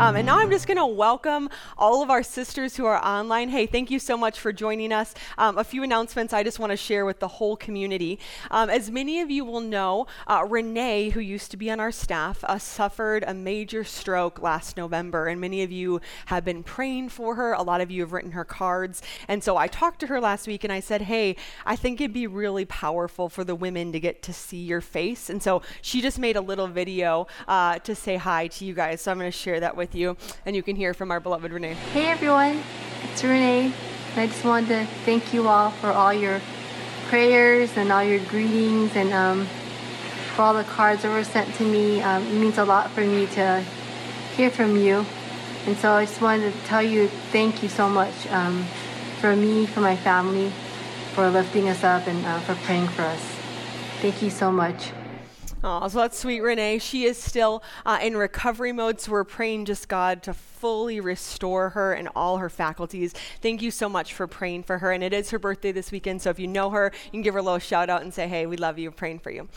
Um, and now I'm just going to welcome all of our sisters who are online. Hey, thank you so much for joining us. Um, a few announcements I just want to share with the whole community. Um, as many of you will know, uh, Renee, who used to be on our staff, uh, suffered a major stroke last November, and many of you have been praying for her. A lot of you have written her cards. And so I talked to her last week and I said, Hey, I think it'd be really powerful for the women to get to see your face. And so she just made a little video uh, to say hi to you guys. So I'm going to share that with you, and you can hear from our beloved Renee. Hey everyone, it's Renee. I just wanted to thank you all for all your prayers and all your greetings and um, for all the cards that were sent to me. Um, it means a lot for me to hear from you. And so I just wanted to tell you thank you so much um, for me, for my family, for lifting us up and uh, for praying for us. Thank you so much. Oh, so that's sweet, Renee. She is still uh, in recovery mode, so we're praying just God to fully restore her and all her faculties. Thank you so much for praying for her. And it is her birthday this weekend, so if you know her, you can give her a little shout out and say, hey, we love you, praying for you.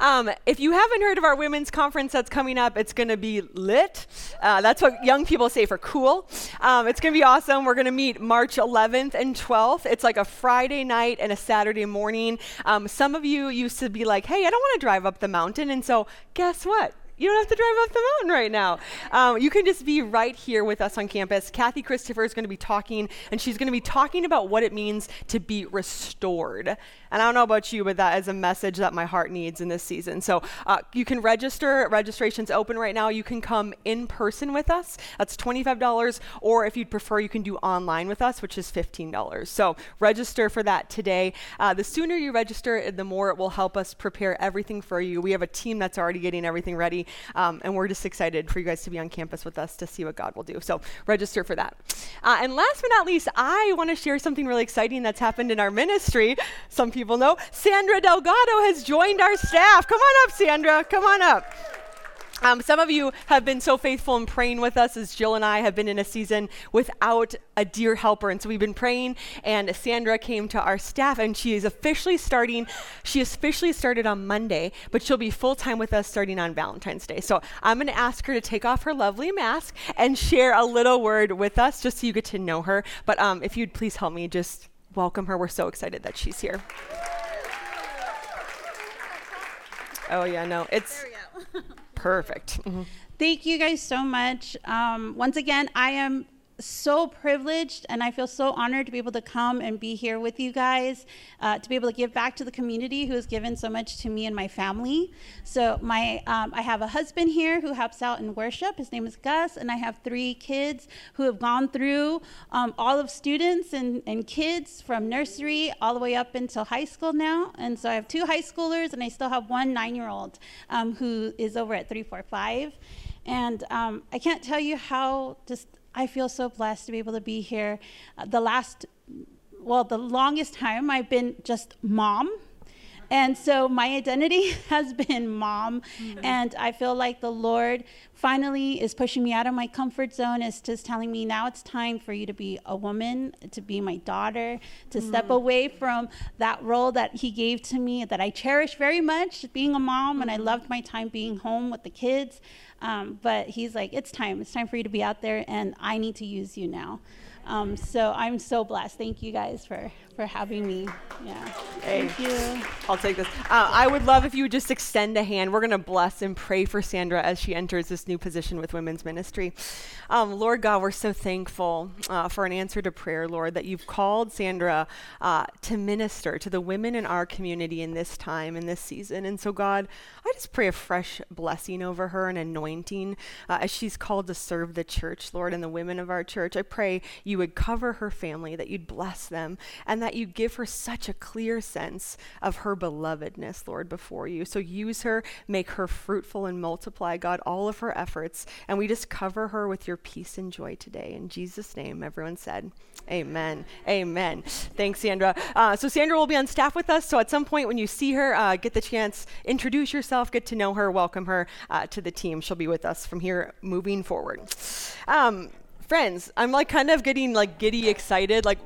Um, if you haven't heard of our women's conference that's coming up, it's going to be lit. Uh, that's what young people say for cool. Um, it's going to be awesome. We're going to meet March 11th and 12th. It's like a Friday night and a Saturday morning. Um, some of you used to be like, hey, I don't want to drive up the mountain. And so, guess what? You don't have to drive up the mountain right now. Um, you can just be right here with us on campus. Kathy Christopher is going to be talking, and she's going to be talking about what it means to be restored. And I don't know about you, but that is a message that my heart needs in this season. So uh, you can register. Registration's open right now. You can come in person with us. That's $25. Or if you'd prefer, you can do online with us, which is $15. So register for that today. Uh, the sooner you register, the more it will help us prepare everything for you. We have a team that's already getting everything ready. Um, and we're just excited for you guys to be on campus with us to see what God will do. So register for that. Uh, and last but not least, I want to share something really exciting that's happened in our ministry. Some people people know, Sandra Delgado has joined our staff. Come on up, Sandra. Come on up. Um, some of you have been so faithful in praying with us as Jill and I have been in a season without a dear helper. And so we've been praying, and Sandra came to our staff, and she is officially starting. She officially started on Monday, but she'll be full time with us starting on Valentine's Day. So I'm going to ask her to take off her lovely mask and share a little word with us just so you get to know her. But um, if you'd please help me just welcome her. We're so excited that she's here. Oh, yeah, no, it's perfect. Mm-hmm. Thank you guys so much. Um, once again, I am so privileged and I feel so honored to be able to come and be here with you guys, uh, to be able to give back to the community who has given so much to me and my family. So my, um, I have a husband here who helps out in worship. His name is Gus, and I have three kids who have gone through um, all of students and, and kids from nursery all the way up until high school now. And so I have two high schoolers, and I still have one nine-year-old um, who is over at 345. And um, I can't tell you how just I feel so blessed to be able to be here. Uh, the last, well, the longest time I've been just mom. And so my identity has been mom. Mm-hmm. And I feel like the Lord finally is pushing me out of my comfort zone, is just telling me now it's time for you to be a woman, to be my daughter, to mm-hmm. step away from that role that He gave to me that I cherish very much, being a mom. Mm-hmm. And I mm-hmm. loved my time being home with the kids. Um, but he's like, it's time. It's time for you to be out there, and I need to use you now. Um, so I'm so blessed. Thank you guys for for having me. Yeah. Hey, Thank you. I'll take this. Uh, I would love if you would just extend a hand. We're going to bless and pray for Sandra as she enters this new position with women's ministry. Um, Lord God, we're so thankful uh, for an answer to prayer, Lord, that you've called Sandra uh, to minister to the women in our community in this time, in this season. And so, God, I just pray a fresh blessing over her, and anointing uh, as she's called to serve the church, Lord, and the women of our church. I pray you would cover her family, that you'd bless them, and that you give her such a clear sense of her belovedness, Lord, before you. So use her, make her fruitful and multiply, God, all of her efforts. And we just cover her with your peace and joy today. In Jesus' name, everyone said, Amen. Amen. Thanks, Sandra. Uh, so, Sandra will be on staff with us. So, at some point when you see her, uh, get the chance, introduce yourself, get to know her, welcome her uh, to the team. She'll be with us from here moving forward. Um, friends, I'm like kind of getting like giddy excited. Like,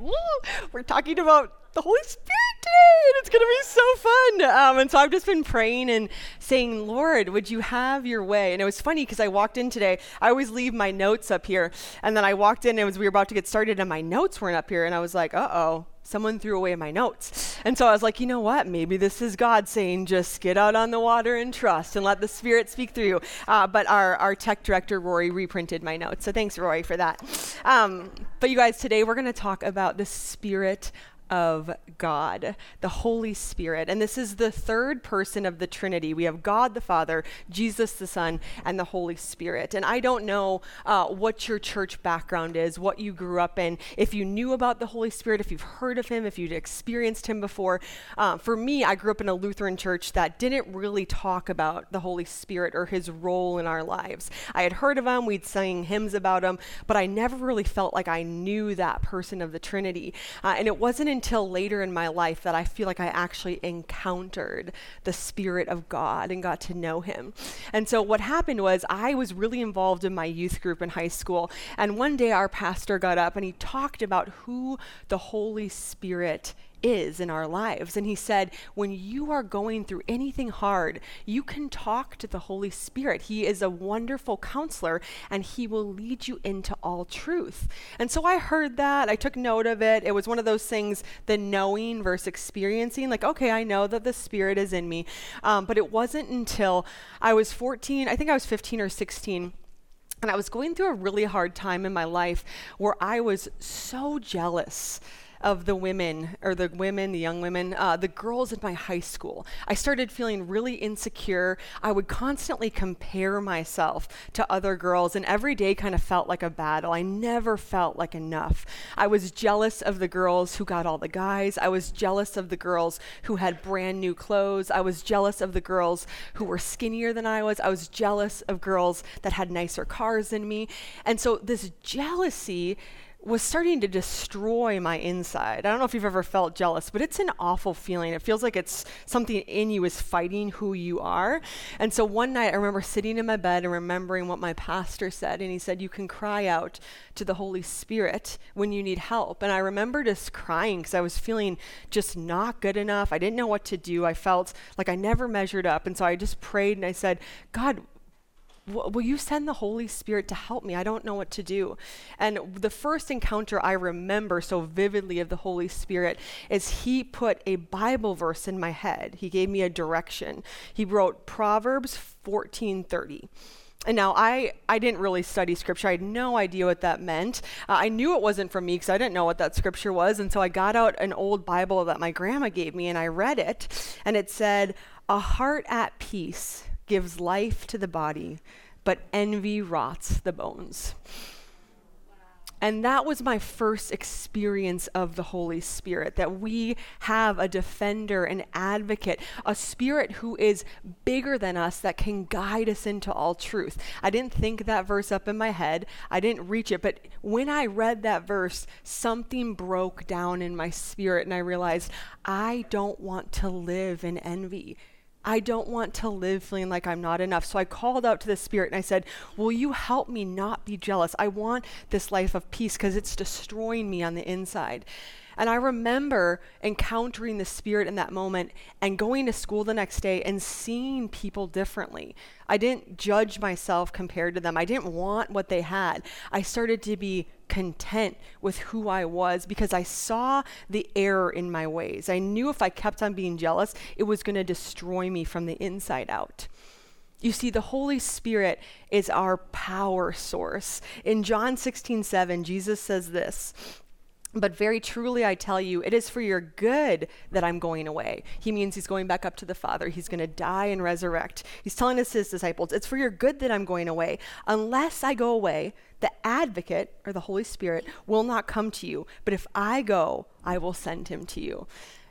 we're talking about the Holy Spirit today, and it's going to be so fun. Um, and so I've just been praying and saying, Lord, would you have your way? And it was funny because I walked in today. I always leave my notes up here, and then I walked in and we were about to get started, and my notes weren't up here, and I was like, uh oh someone threw away my notes. And so I was like, you know what? Maybe this is God saying, just get out on the water and trust and let the Spirit speak through you. Uh, but our, our tech director, Rory, reprinted my notes. So thanks, Rory, for that. Um, but you guys, today we're going to talk about the Spirit of God, the Holy Spirit. And this is the third person of the Trinity. We have God the Father, Jesus the Son, and the Holy Spirit. And I don't know uh, what your church background is, what you grew up in, if you knew about the Holy Spirit, if you've heard of him, if you'd experienced him before. Uh, for me, I grew up in a Lutheran church that didn't really talk about the Holy Spirit or his role in our lives. I had heard of him, we'd sing hymns about him, but I never really felt like I knew that person of the Trinity. Uh, and it wasn't until later in my life that I feel like I actually encountered the Spirit of God and got to know Him. And so what happened was I was really involved in my youth group in high school. And one day our pastor got up and he talked about who the Holy Spirit is in our lives. And he said, when you are going through anything hard, you can talk to the Holy Spirit. He is a wonderful counselor and he will lead you into all truth. And so I heard that. I took note of it. It was one of those things, the knowing versus experiencing. Like, okay, I know that the Spirit is in me. Um, but it wasn't until I was 14, I think I was 15 or 16 and I was going through a really hard time in my life where I was so jealous of the women, or the women, the young women, uh, the girls in my high school. I started feeling really insecure. I would constantly compare myself to other girls, and every day kind of felt like a battle. I never felt like enough. I was jealous of the girls who got all the guys. I was jealous of the girls who had brand new clothes. I was jealous of the girls who were skinnier than I was. I was jealous of girls that had nicer cars than me. And so this jealousy was starting to destroy my inside. I don't know if you've ever felt jealous, but it's an awful feeling. It feels like it's something in you is fighting who you are. And so one night I remember sitting in my bed and remembering what my pastor said. And he said, You can cry out to the Holy Spirit when you need help. And I remember just crying because I was feeling just not good enough. I didn't know what to do. I felt like I never measured up. And so I just prayed and I said, God, will you send the Holy Spirit to help me? I don't know what to do. And the first encounter I remember so vividly of the Holy Spirit is he put a Bible verse in my head. He gave me a direction. He wrote Proverbs 14:30. And now I, I didn't really study scripture. I had no idea what that meant. Uh, I knew it wasn't from me because I didn't know what that scripture was. And so I got out an old Bible that my grandma gave me and I read it. And it said, A heart at peace gives life to the body, but envy rots the bones. And that was my first experience of the Holy Spirit that we have a defender, an advocate, a spirit who is bigger than us that can guide us into all truth. I didn't think that verse up in my head, I didn't reach it, but when I read that verse, something broke down in my spirit, and I realized I don't want to live in envy. I don't want to live feeling like I'm not enough. So I called out to the Spirit and I said, Will you help me not be jealous? I want this life of peace because it's destroying me on the inside. And I remember encountering the Spirit in that moment and going to school the next day and seeing people differently. I didn't judge myself compared to them. I didn't want what they had. I started to be content with who I was because I saw the error in my ways. I knew if I kept on being jealous, it was going to destroy me from the inside out. You see, the Holy Spirit is our power source. In John 16, 7, Jesus says this but very truly, I tell you, it is for your good that I'm going away. He means he's going back up to the Father. He's going to die and resurrect. He's telling us, his disciples, it's for your good that I'm going away. Unless I go away, the advocate, or the Holy Spirit, will not come to you. But if I go, I will send him to you.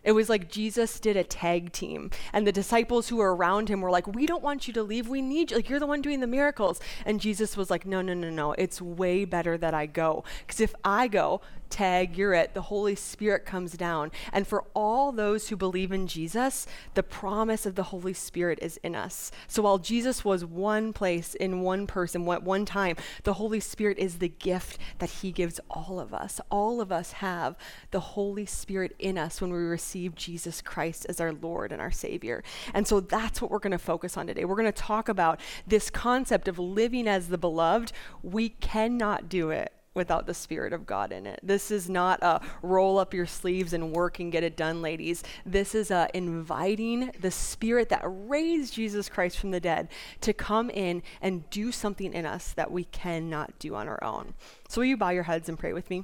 It was like Jesus did a tag team, and the disciples who were around him were like, We don't want you to leave. We need you. Like, you're the one doing the miracles. And Jesus was like, No, no, no, no. It's way better that I go. Because if I go, tag, you're it. The Holy Spirit comes down. And for all those who believe in Jesus, the promise of the Holy Spirit is in us. So while Jesus was one place in one person at one time, the Holy Spirit is the gift that he gives all of us. All of us have the Holy Spirit in us when we receive Jesus Christ as our Lord and our Savior. And so that's what we're going to focus on today. We're going to talk about this concept of living as the beloved. We cannot do it without the Spirit of God in it. This is not a roll up your sleeves and work and get it done, ladies. This is a inviting the Spirit that raised Jesus Christ from the dead to come in and do something in us that we cannot do on our own. So, will you bow your heads and pray with me?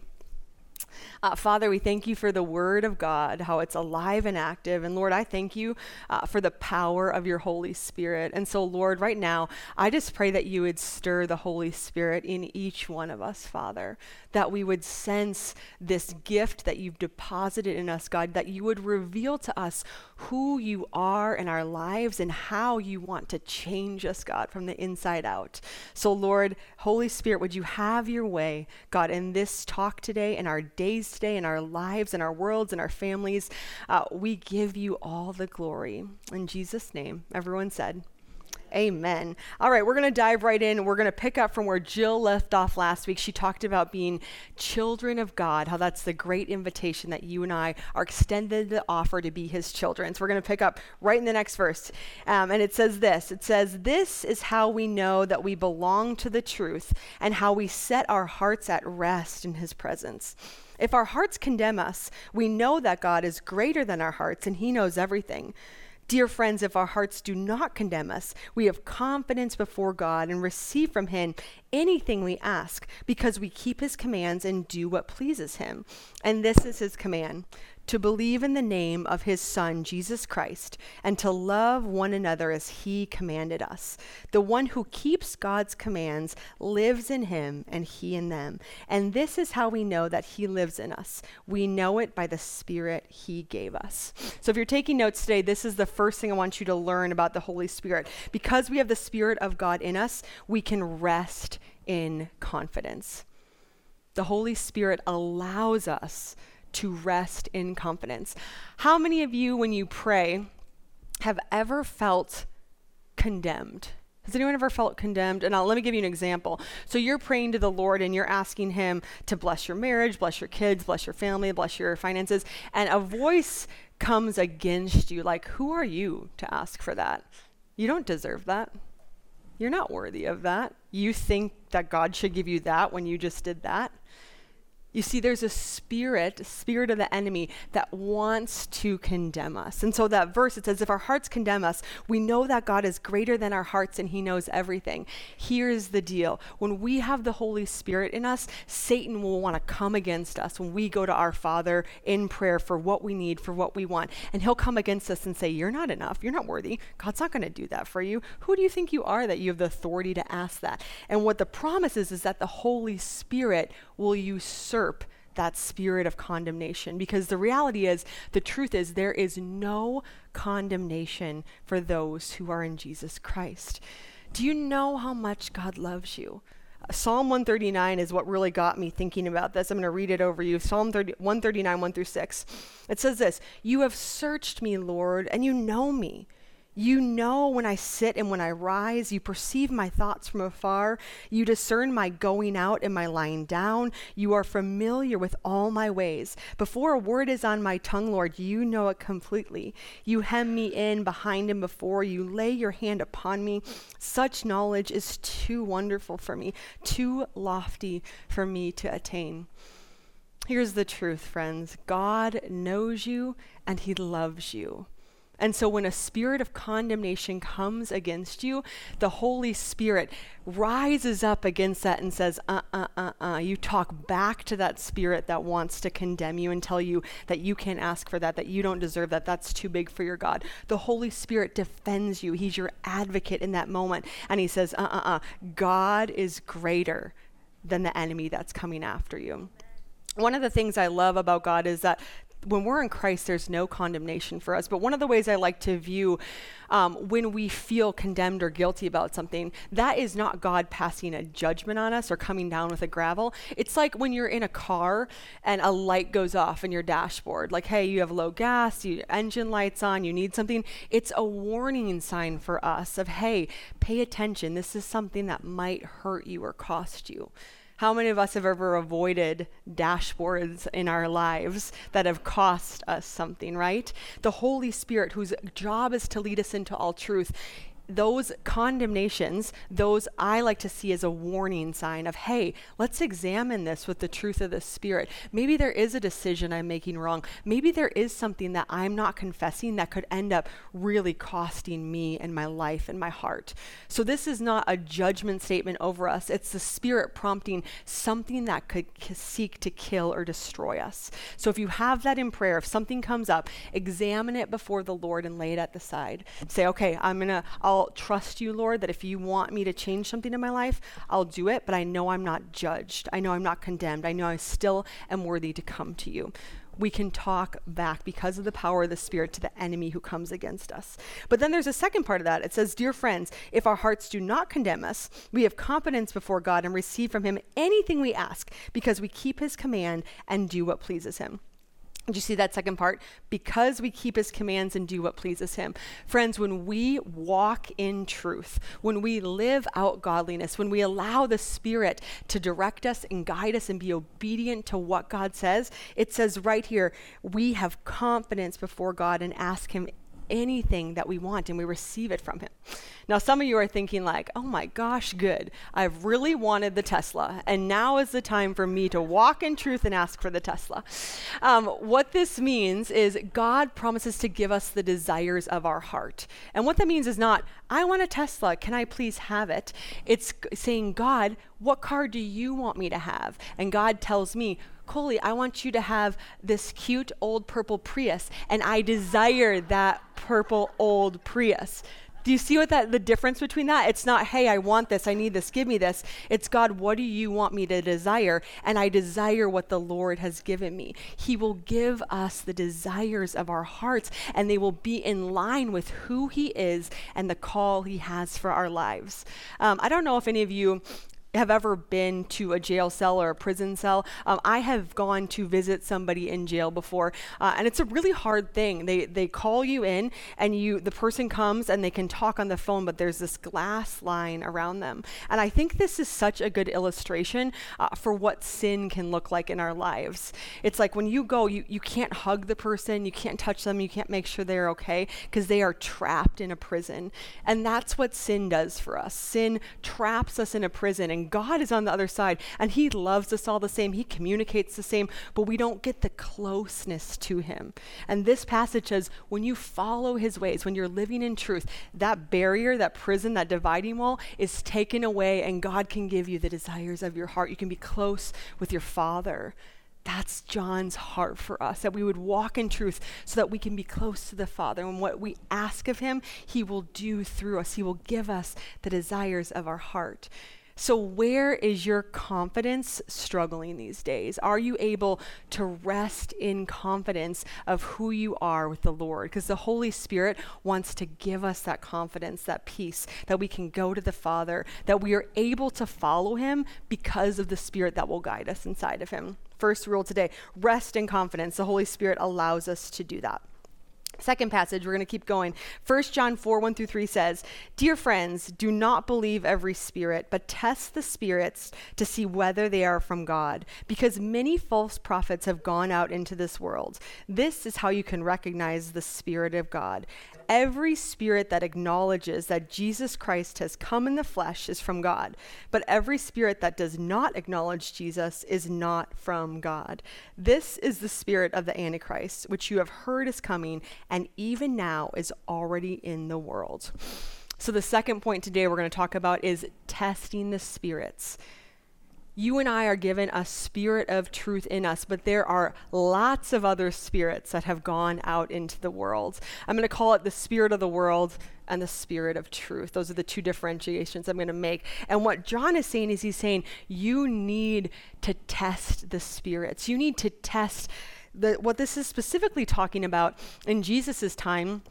Uh, Father, we thank you for the word of God, how it's alive and active. And Lord, I thank you uh, for the power of your Holy Spirit. And so, Lord, right now, I just pray that you would stir the Holy Spirit in each one of us, Father, that we would sense this gift that you've deposited in us, God, that you would reveal to us who you are in our lives and how you want to change us, God, from the inside out. So, Lord, Holy Spirit, would you have your way, God, in this talk today, in our days today, in our lives, in our worlds, in our families? Uh, we give you all the glory. In Jesus' name, everyone said, Amen. All right, we're going to dive right in. We're going to pick up from where Jill left off last week. She talked about being children of God, how that's the great invitation that you and I are extended the offer to be his children. So we're going to pick up right in the next verse. Um, and it says this It says, This is how we know that we belong to the truth and how we set our hearts at rest in his presence. If our hearts condemn us, we know that God is greater than our hearts and he knows everything. Dear friends, if our hearts do not condemn us, we have confidence before God and receive from Him anything we ask because we keep His commands and do what pleases Him. And this is His command to believe in the name of his Son, Jesus Christ, and to love one another as he commanded us. The one who keeps God's commands lives in him, and he in them. And this is how we know that he lives in us. We know it by the Spirit he gave us. So if you're taking notes today, this is the first thing I want you to learn about the Holy Spirit. Because we have the Spirit of God in us, we can rest in confidence. The Holy Spirit allows us to rest in confidence. How many of you, when you pray, have ever felt condemned? Has anyone ever felt condemned? And I'll, let me give you an example. So you're praying to the Lord and you're asking Him to bless your marriage, bless your kids, bless your family, bless your finances, and a voice comes against you like, Who are you to ask for that? You don't deserve that. You're not worthy of that. You think that God should give you that when you just did that. You see, there's a spirit, a spirit of the enemy that wants to condemn us. And so that verse, it says, if our hearts condemn us, we know that God is greater than our hearts and he knows everything. Here's the deal when we have the Holy Spirit in us, Satan will want to come against us when we go to our Father in prayer for what we need, for what we want. And he'll come against us and say, You're not enough. You're not worthy. God's not going to do that for you. Who do you think you are that you have the authority to ask that? And what the promise is, is that the Holy Spirit will usurp that spirit of condemnation because the reality is the truth is there is no condemnation for those who are in Jesus Christ. Do you know how much God loves you? Psalm 139 is what really got me thinking about this. I'm going to read it over you. Psalm 30, 139, 1 through 6. It says this You have searched me, Lord, and you know me. You know when I sit and when I rise. You perceive my thoughts from afar. You discern my going out and my lying down. You are familiar with all my ways. Before a word is on my tongue, Lord, you know it completely. You hem me in behind and before. You lay your hand upon me. Such knowledge is too wonderful for me, too lofty for me to attain. Here's the truth, friends God knows you and he loves you. And so when a spirit of condemnation comes against you, the Holy Spirit rises up against that and says, uh uh uh uh. You talk back to that spirit that wants to condemn you and tell you that you can't ask for that, that you don't deserve that, that's too big for your God. The Holy Spirit defends you. He's your advocate in that moment. And he says, uh uh uh. God is greater than the enemy that's coming after you. One of the things I love about God is that when we're in Christ, there's no condemnation for us. But one of the ways I like to view um, when we feel condemned or guilty about something, that is not God passing a judgment on us or coming down with a gravel. It's like when you're in a car and a light goes off in your dashboard, like, hey, you have low gas, your engine lights on, you need something. It's a warning sign for us of, hey, pay attention. This is something that might hurt you or cost you. How many of us have ever avoided dashboards in our lives that have cost us something, right? The Holy Spirit, whose job is to lead us into all truth, those condemnations, those I like to see as a warning sign of, hey, let's examine this with the truth of the Spirit. Maybe there is a decision I'm making wrong. Maybe there is something that I'm not confessing that could end up really costing me and my life and my heart. So this is not a judgment statement over us, it's the Spirit prompting something that could seek to kill or destroy us. So if you have that in prayer, if something comes up, examine it before the Lord and lay it at the side. Say, okay, I'm going to, I'll Trust you, Lord, that if you want me to change something in my life, I'll do it, but I know I'm not judged. I know I'm not condemned. I know I still am worthy to come to you we can talk back because of the power of the Spirit to the enemy who comes against us. But then there's a second part of that. It says, Dear friends, if our hearts do not condemn us, we have confidence before God and receive from Him anything we ask because we keep His command and do what pleases Him. Do you see that second part? Because we keep his commands and do what pleases him. Friends, when we walk in truth, when we live out godliness, when we allow the Spirit to direct us and guide us and be obedient to what God says, it says right here, we have confidence before God and ask him anything that we want and we receive it from him. Now, some of you are thinking, like, oh my gosh, good. I've really wanted the Tesla, and now is the time for me to walk in truth and ask for the Tesla. Um, what this means is God promises to give us the desires of our heart. And what that means is not, I want a Tesla, can I please have it? It's saying, God, what car do you want me to have? And God tells me, Coley, I want you to have this cute old purple Prius, and I desire that purple old Prius. Do you see what that the difference between that? It's not, hey, I want this, I need this, give me this. It's God, what do you want me to desire? And I desire what the Lord has given me. He will give us the desires of our hearts, and they will be in line with who He is and the call He has for our lives. Um, I don't know if any of you have ever been to a jail cell or a prison cell. Um, I have gone to visit somebody in jail before, uh, and it's a really hard thing. They they call you in, and you the person comes and they can talk on the phone, but there's this glass line around them. And I think this is such a good illustration uh, for what sin can look like in our lives. It's like when you go, you you can't hug the person, you can't touch them, you can't make sure they're okay because they are trapped in a prison, and that's what sin does for us. Sin traps us in a prison and and God is on the other side and He loves us all the same. He communicates the same, but we don't get the closeness to Him. And this passage says when you follow His ways, when you're living in truth, that barrier, that prison, that dividing wall is taken away, and God can give you the desires of your heart. You can be close with your Father. That's John's heart for us, that we would walk in truth so that we can be close to the Father. And what we ask of Him, He will do through us. He will give us the desires of our heart. So, where is your confidence struggling these days? Are you able to rest in confidence of who you are with the Lord? Because the Holy Spirit wants to give us that confidence, that peace, that we can go to the Father, that we are able to follow Him because of the Spirit that will guide us inside of Him. First rule today rest in confidence. The Holy Spirit allows us to do that. Second passage, we're going to keep going. 1 John 4 1 through 3 says, Dear friends, do not believe every spirit, but test the spirits to see whether they are from God, because many false prophets have gone out into this world. This is how you can recognize the Spirit of God. Every spirit that acknowledges that Jesus Christ has come in the flesh is from God, but every spirit that does not acknowledge Jesus is not from God. This is the spirit of the Antichrist, which you have heard is coming, and even now is already in the world. So, the second point today we're going to talk about is testing the spirits you and I are given a spirit of truth in us, but there are lots of other spirits that have gone out into the world. I'm going to call it the spirit of the world and the spirit of truth. Those are the two differentiations I'm going to make. And what John is saying is he's saying you need to test the spirits. You need to test the, what this is specifically talking about in Jesus' time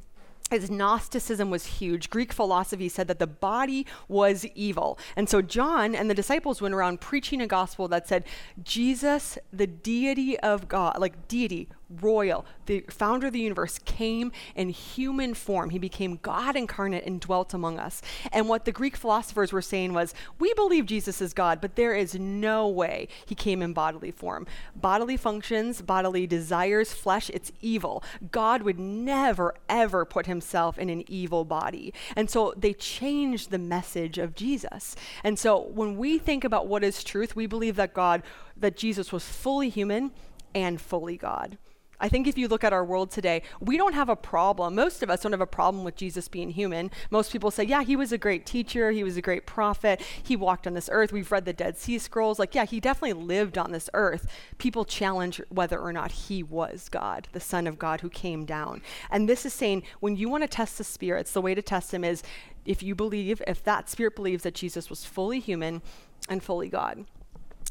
is Gnosticism was huge. Greek philosophy said that the body was evil. And so John and the disciples went around preaching a gospel that said Jesus, the deity of God, like deity, royal, the founder of the universe, came in human form. He became God incarnate and dwelt among us. And what the Greek philosophers were saying was, we believe Jesus is God, but there is no way he came in bodily form. Bodily functions, bodily desires, flesh, it's evil. God would never, ever put himself in an evil body. And so they changed the message of Jesus. And so when we think about what is truth, we believe that God, that Jesus was fully human and fully God. I think if you look at our world today, we don't have a problem. Most of us don't have a problem with Jesus being human. Most people say, yeah, he was a great teacher. He was a great prophet. He walked on this earth. We've read the Dead Sea Scrolls. Like, yeah, he definitely lived on this earth. People challenge whether or not he was God, the Son of God who came down. And this is saying when you want to test the spirits, the way to test them is if you believe, if that spirit believes that Jesus was fully human and fully God.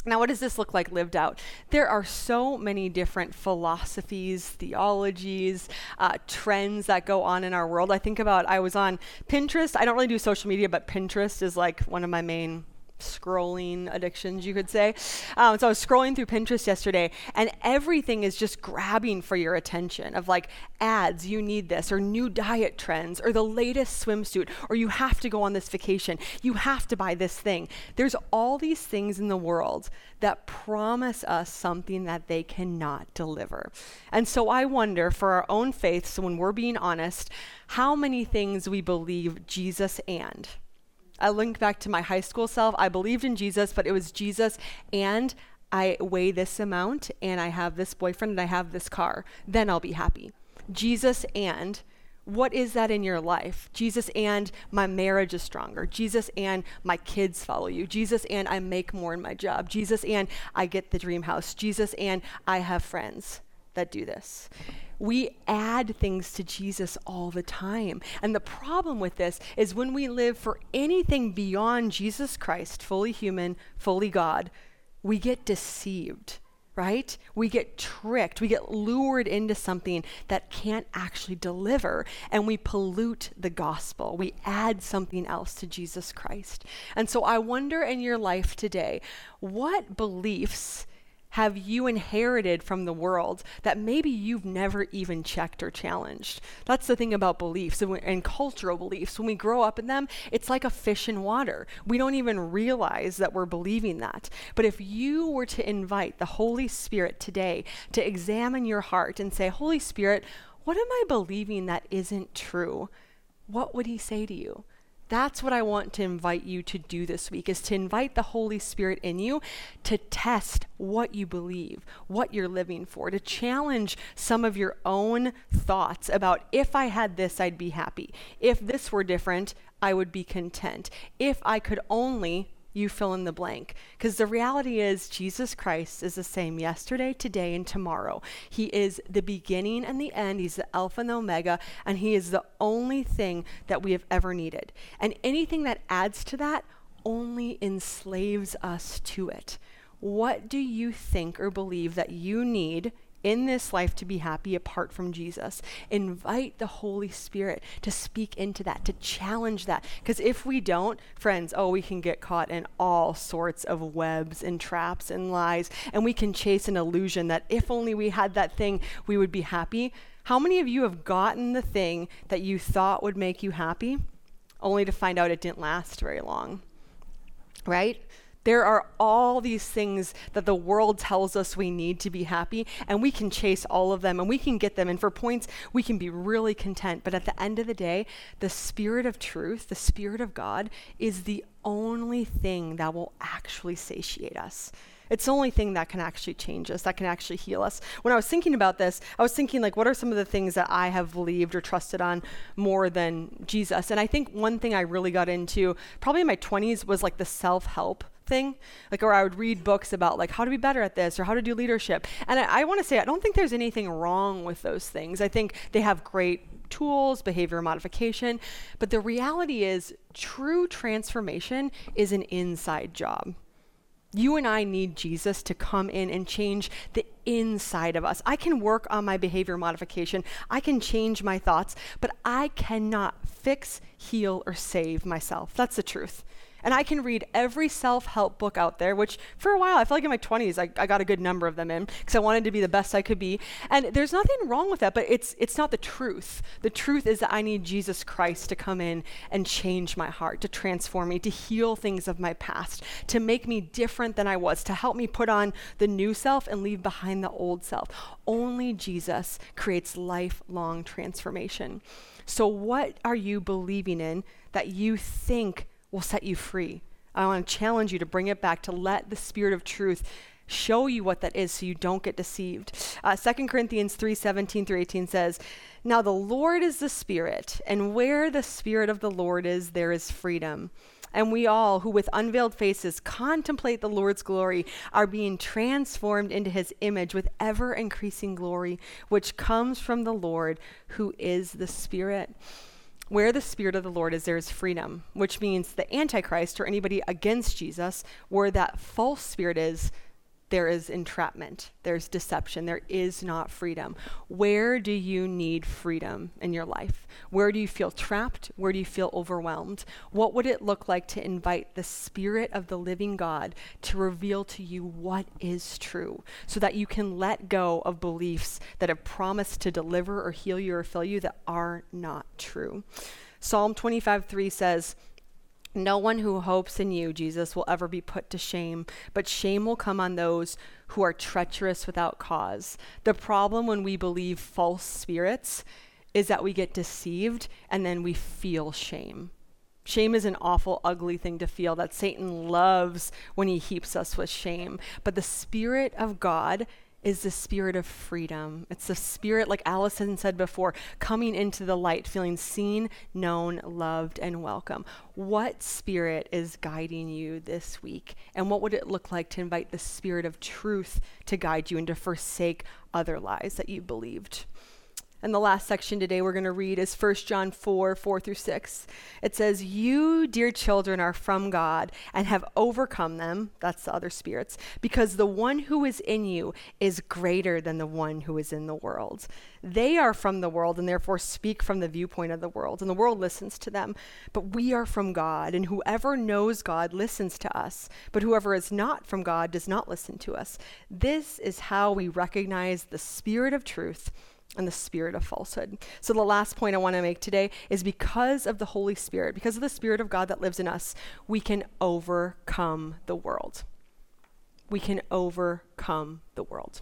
Now, what does this look like lived out? There are so many different philosophies, theologies, uh, trends that go on in our world. I think about, I was on Pinterest. I don't really do social media, but Pinterest is like one of my main scrolling addictions, you could say. Um, so I was scrolling through Pinterest yesterday, and everything is just grabbing for your attention of like ads, you need this, or new diet trends, or the latest swimsuit, or you have to go on this vacation, you have to buy this thing. There's all these things in the world that promise us something that they cannot deliver. And so I wonder for our own faith, so when we're being honest, how many things we believe Jesus and I link back to my high school self. I believed in Jesus, but it was Jesus and I weigh this amount and I have this boyfriend and I have this car. Then I'll be happy. Jesus and what is that in your life? Jesus and my marriage is stronger. Jesus and my kids follow you. Jesus and I make more in my job. Jesus and I get the dream house. Jesus and I have friends that do this we add things to Jesus all the time. And the problem with this is when we live for anything beyond Jesus Christ, fully human, fully God, we get deceived, right? We get tricked. We get lured into something that can't actually deliver, and we pollute the gospel. We add something else to Jesus Christ. And so I wonder in your life today, what beliefs have you inherited from the world that maybe you've never even checked or challenged? That's the thing about beliefs and, and, cultural beliefs. When we grow up in them, it's like a fish in water. We don't even realize that we're believing that. But if you were to invite the Holy Spirit today to examine your heart and say, Holy Spirit, what am I believing that isn't true? What would He say to you? That's what I want to invite you to do this week is to invite the Holy Spirit in you to test what you believe, what you're living for, to challenge some of your own thoughts about if I had this, I'd be happy. If this were different, I would be content. If I could only you fill in the blank. Because the reality is, Jesus Christ is the same yesterday, today, and tomorrow. He is the beginning and the end. He's the Alpha and the Omega, and He is the only thing that we have ever needed. And anything that adds to that only enslaves us to it. What do you think or believe that you need in this life to be happy apart from Jesus. Invite the Holy Spirit to speak into that, to challenge that. Because if we don't, friends, oh, we can get caught in all sorts of webs and traps and lies, and we can chase an illusion that if only we had that thing, we would be happy. How many of you have gotten the thing that you thought would make you happy, only to find out it didn't last very long? Right? There are all these things that the world tells us we need to be happy, and we can chase all of them and we can get them. And for points, we can be really content. But at the end of the day, the Spirit of truth, the Spirit of God, is the only thing that will actually satiate us. It's the only thing that can actually change us, that can actually heal us. When I was thinking about this, I was thinking, like, what are some of the things that I have believed or trusted on more than Jesus? And I think one thing I really got into, probably in my 20s, was like the self help thing like or i would read books about like how to be better at this or how to do leadership and i, I want to say i don't think there's anything wrong with those things i think they have great tools behavior modification but the reality is true transformation is an inside job You and I need Jesus to come in and change the inside of us. I can work on my behavior modification, I can change my thoughts, but I cannot fix, heal, or save myself. That's the truth. And I can read every self help book out there, which for a while, I feel like in my 20s, I, I got a good number of them in because I wanted to be the best I could be. And there's nothing wrong with that, but it's, it's not the truth. The truth is that I need Jesus Christ to come in and change my heart, to transform me, to heal things of my past, to make me different than I was, to help me put on the new self and leave behind the old self. Only Jesus creates lifelong transformation. So, what are you believing in that you think will set you free. I want to challenge you to bring it back, to let the Spirit of truth show you what that is so you don't get deceived. Uh, 2 Corinthians 3 17 through 18 says, Now the Lord is the Spirit, and where the Spirit of the Lord is, there is freedom. And we all, who with unveiled faces contemplate the Lord's glory, are being transformed into his image with ever increasing glory, which comes from the Lord, who is the Spirit. Where the Spirit of the Lord is, there is freedom, which means the Antichrist or anybody against Jesus, where that false spirit is, there is entrapment, there's deception, there is not freedom. Where do you need freedom in your life? Where do you feel trapped? Where do you feel overwhelmed? What would it look like to invite the Spirit of the living God to reveal to you what is true so that you can let go of beliefs that have promised to deliver or heal you or fill you that are not true? Psalm 25 3 says, no one who hopes in you, Jesus, will ever be put to shame, but shame will come on those who are treacherous without cause. The problem when we believe false spirits is that we get deceived and then we feel shame. Shame is an awful, ugly thing to feel that Satan loves when he heaps us with shame. But the Spirit of God is the spirit of freedom. It's the spirit, like Allison said before, coming into the light, feeling seen, known, loved, and welcome. What spirit is guiding you this week? And what would it look like to invite the spirit of truth to guide you and to forsake other lies that you believed? And the last section today we're going to read is 1 John 4 4 through 6. It says, You, dear children, are from God and have overcome them, that's the other spirits, because the one who is in you is greater than the one who is in the world. They are from the world and therefore speak from the viewpoint of the world, and the world listens to them. But we are from God, and whoever knows God listens to us. But whoever is not from God does not listen to us. This is how we recognize the spirit of truth and the spirit of falsehood. So, the last point I want to make today is because of the Holy Spirit, because of the Spirit of God that lives in us, we can overcome the world. We can overcome the world.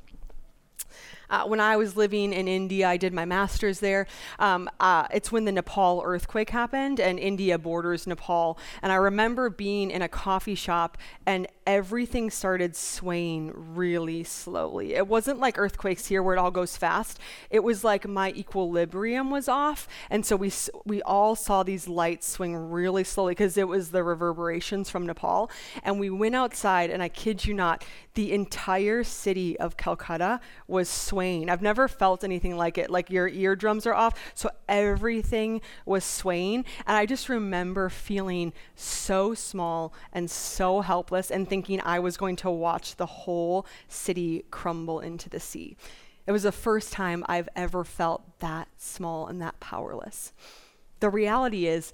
Uh, when I was living in India, I did my master's there. Um, uh, it's when the Nepal earthquake happened, and India borders Nepal. And I remember being in a coffee shop, and everything started swaying really slowly. It wasn't like earthquakes here where it all goes fast. It was like my equilibrium was off, and so we we all saw these lights swing really slowly because it was the reverberations from Nepal. And we went outside, and I kid you not, the entire city of Calcutta was swaying. I've never felt anything like it. Like your eardrums are off, so everything was swaying. And I just remember feeling so small and so helpless and thinking I was going to watch the whole city crumble into the sea. It was the first time I've ever felt that small and that powerless. The reality is,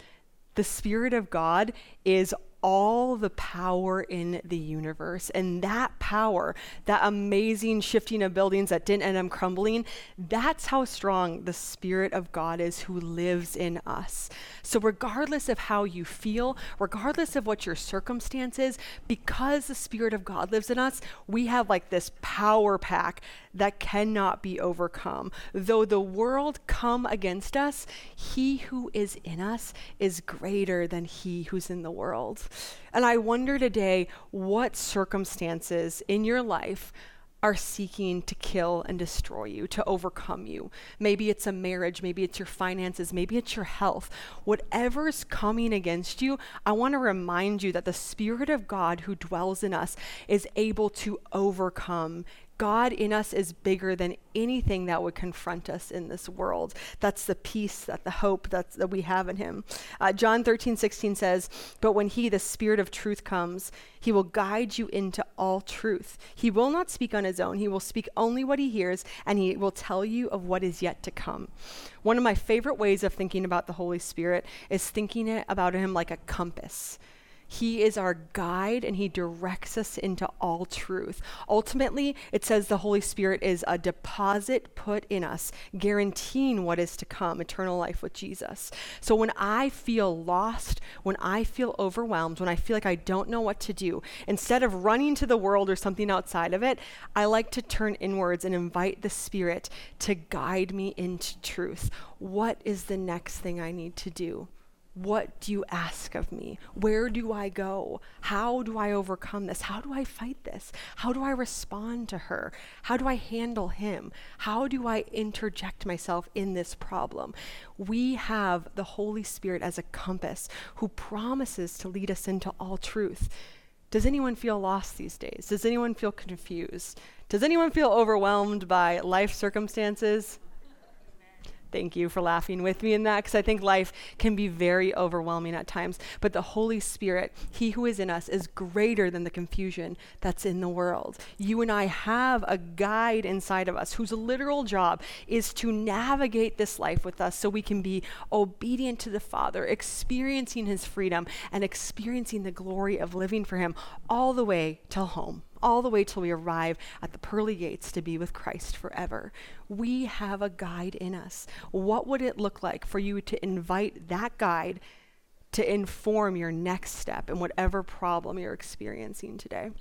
the Spirit of God is all the power in the universe. And that power, that amazing shifting of buildings that didn't end up crumbling, that's how strong the Spirit of God is who lives in us. So, regardless of how you feel, regardless of what your circumstance is, because the Spirit of God lives in us, we have like this power pack that cannot be overcome. Though the world come against us, he who is in us is greater than he who's in the world. And I wonder today what circumstances in your life are seeking to kill and destroy you, to overcome you. Maybe it's a marriage, maybe it's your finances, maybe it's your health. Whatever's coming against you, I want to remind you that the Spirit of God who dwells in us is able to overcome God in us is bigger than anything that would confront us in this world. That's the peace, that the hope that's, that we have in Him. Uh, John 13, 16 says, But when He, the Spirit of truth, comes, He will guide you into all truth. He will not speak on His own. He will speak only what He hears, and He will tell you of what is yet to come. One of my favorite ways of thinking about the Holy Spirit is thinking about Him like a compass. He is our guide and He directs us into all truth. Ultimately, it says the Holy Spirit is a deposit put in us, guaranteeing what is to come eternal life with Jesus. So when I feel lost, when I feel overwhelmed, when I feel like I don't know what to do, instead of running to the world or something outside of it, I like to turn inwards and invite the Spirit to guide me into truth. What is the next thing I need to do? What do you ask of me? Where do I go? How do I overcome this? How do I fight this? How do I respond to her? How do I handle him? How do I interject myself in this problem? We have the Holy Spirit as a compass who promises to lead us into all truth. Does anyone feel lost these days? Does anyone feel confused? Does anyone feel overwhelmed by life circumstances? Thank you for laughing with me in that because I think life can be very overwhelming at times. But the Holy Spirit, He who is in us, is greater than the confusion that's in the world. You and I have a guide inside of us whose literal job is to navigate this life with us so we can be obedient to the Father, experiencing His freedom and experiencing the glory of living for Him all the way till home all the way till we arrive at the pearly gates to be with Christ forever. We have a guide in us. What would it look like for you to invite that guide to inform your next step in whatever problem you're experiencing today?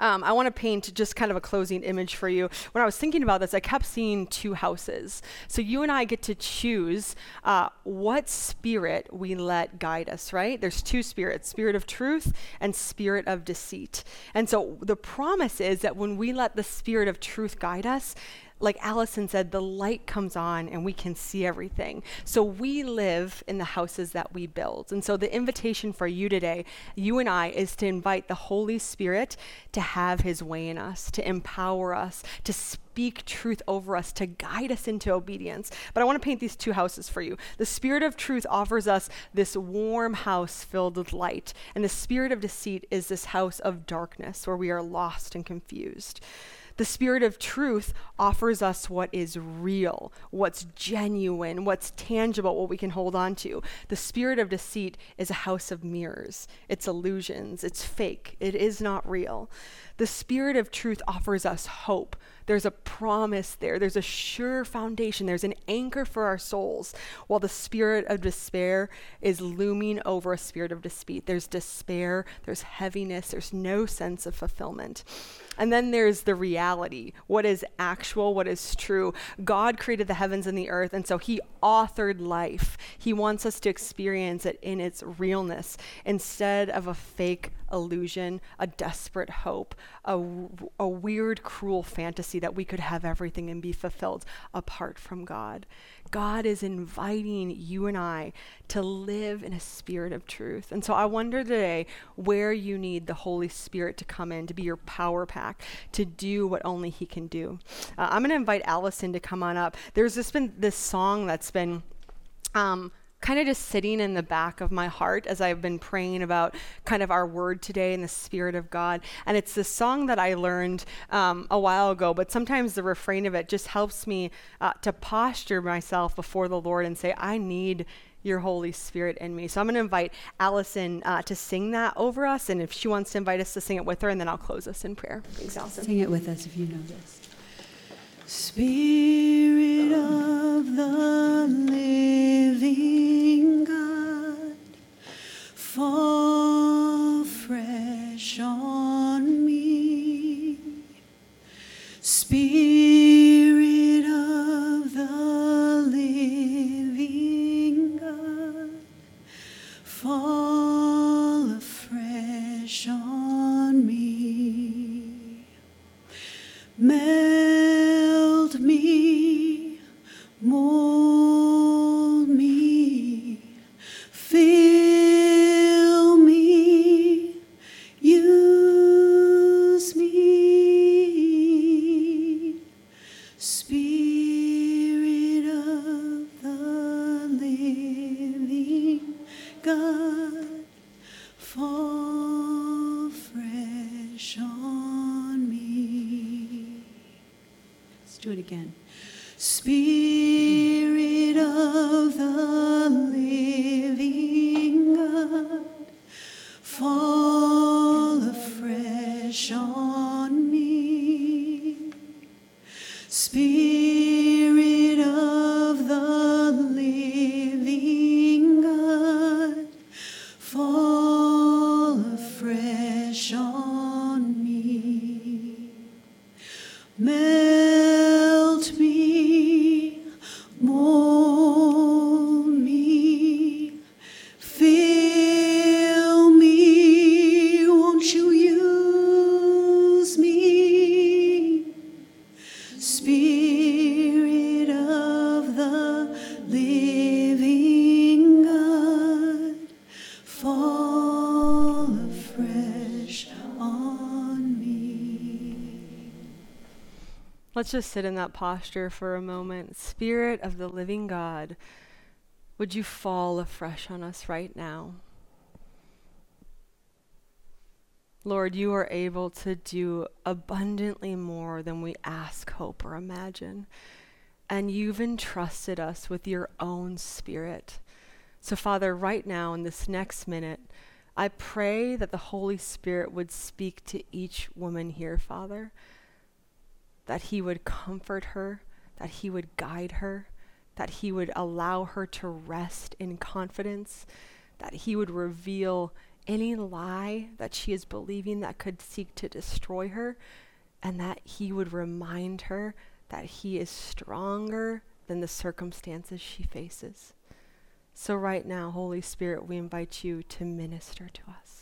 Um, I want to paint just kind of a closing image for you. When I was thinking about this, I kept seeing two houses. So you and I get to choose uh, what spirit we let guide us, right? There's two spirits spirit of truth and spirit of deceit. And so the promise is that when we let the spirit of truth guide us, like Allison said, the light comes on and we can see everything. So we live in the houses that we build. And so the invitation for you today, you and I, is to invite the Holy Spirit to have his way in us, to empower us, to speak truth over us, to guide us into obedience. But I want to paint these two houses for you. The Spirit of truth offers us this warm house filled with light, and the Spirit of deceit is this house of darkness where we are lost and confused. The Spirit of truth offers us what is real, what's genuine, what's tangible, what we can hold on to. The Spirit of deceit is a house of mirrors, it's illusions, it's fake, it is not real. The Spirit of truth offers us hope. There's a promise there. There's a sure foundation. There's an anchor for our souls. While the spirit of despair is looming over a spirit of deceit. There's despair, there's heaviness, there's no sense of fulfillment. And then there's the reality what is actual, what is true. God created the heavens and the earth, and so He authored life. He wants us to experience it in its realness instead of a fake illusion, a desperate hope, a, a weird, cruel fantasy that we could have everything and be fulfilled apart from God. God is inviting you and I to live in a spirit of truth. And so I wonder today where you need the Holy Spirit to come in, to be your power pack, to do what only He can do. Uh, I'm going to invite Allison to come on up. There's just been this song that's been. Um, kind of just sitting in the back of my heart as I've been praying about kind of our word today and the Spirit of God. And it's this song that I learned um, a while ago, but sometimes the refrain of it just helps me uh, to posture myself before the Lord and say, I need your Holy Spirit in me. So I'm going to invite Allison uh, to sing that over us. And if she wants to invite us to sing it with her, and then I'll close us in prayer. Allison. Sing it with us if you know this. Spirit of the living God, fall fresh on me. Spirit Melt Let's just sit in that posture for a moment. Spirit of the living God, would you fall afresh on us right now? Lord, you are able to do abundantly more than we ask, hope, or imagine. And you've entrusted us with your own spirit. So, Father, right now in this next minute, I pray that the Holy Spirit would speak to each woman here, Father that he would comfort her, that he would guide her, that he would allow her to rest in confidence, that he would reveal any lie that she is believing that could seek to destroy her, and that he would remind her that he is stronger than the circumstances she faces. So, right now, Holy Spirit, we invite you to minister to us.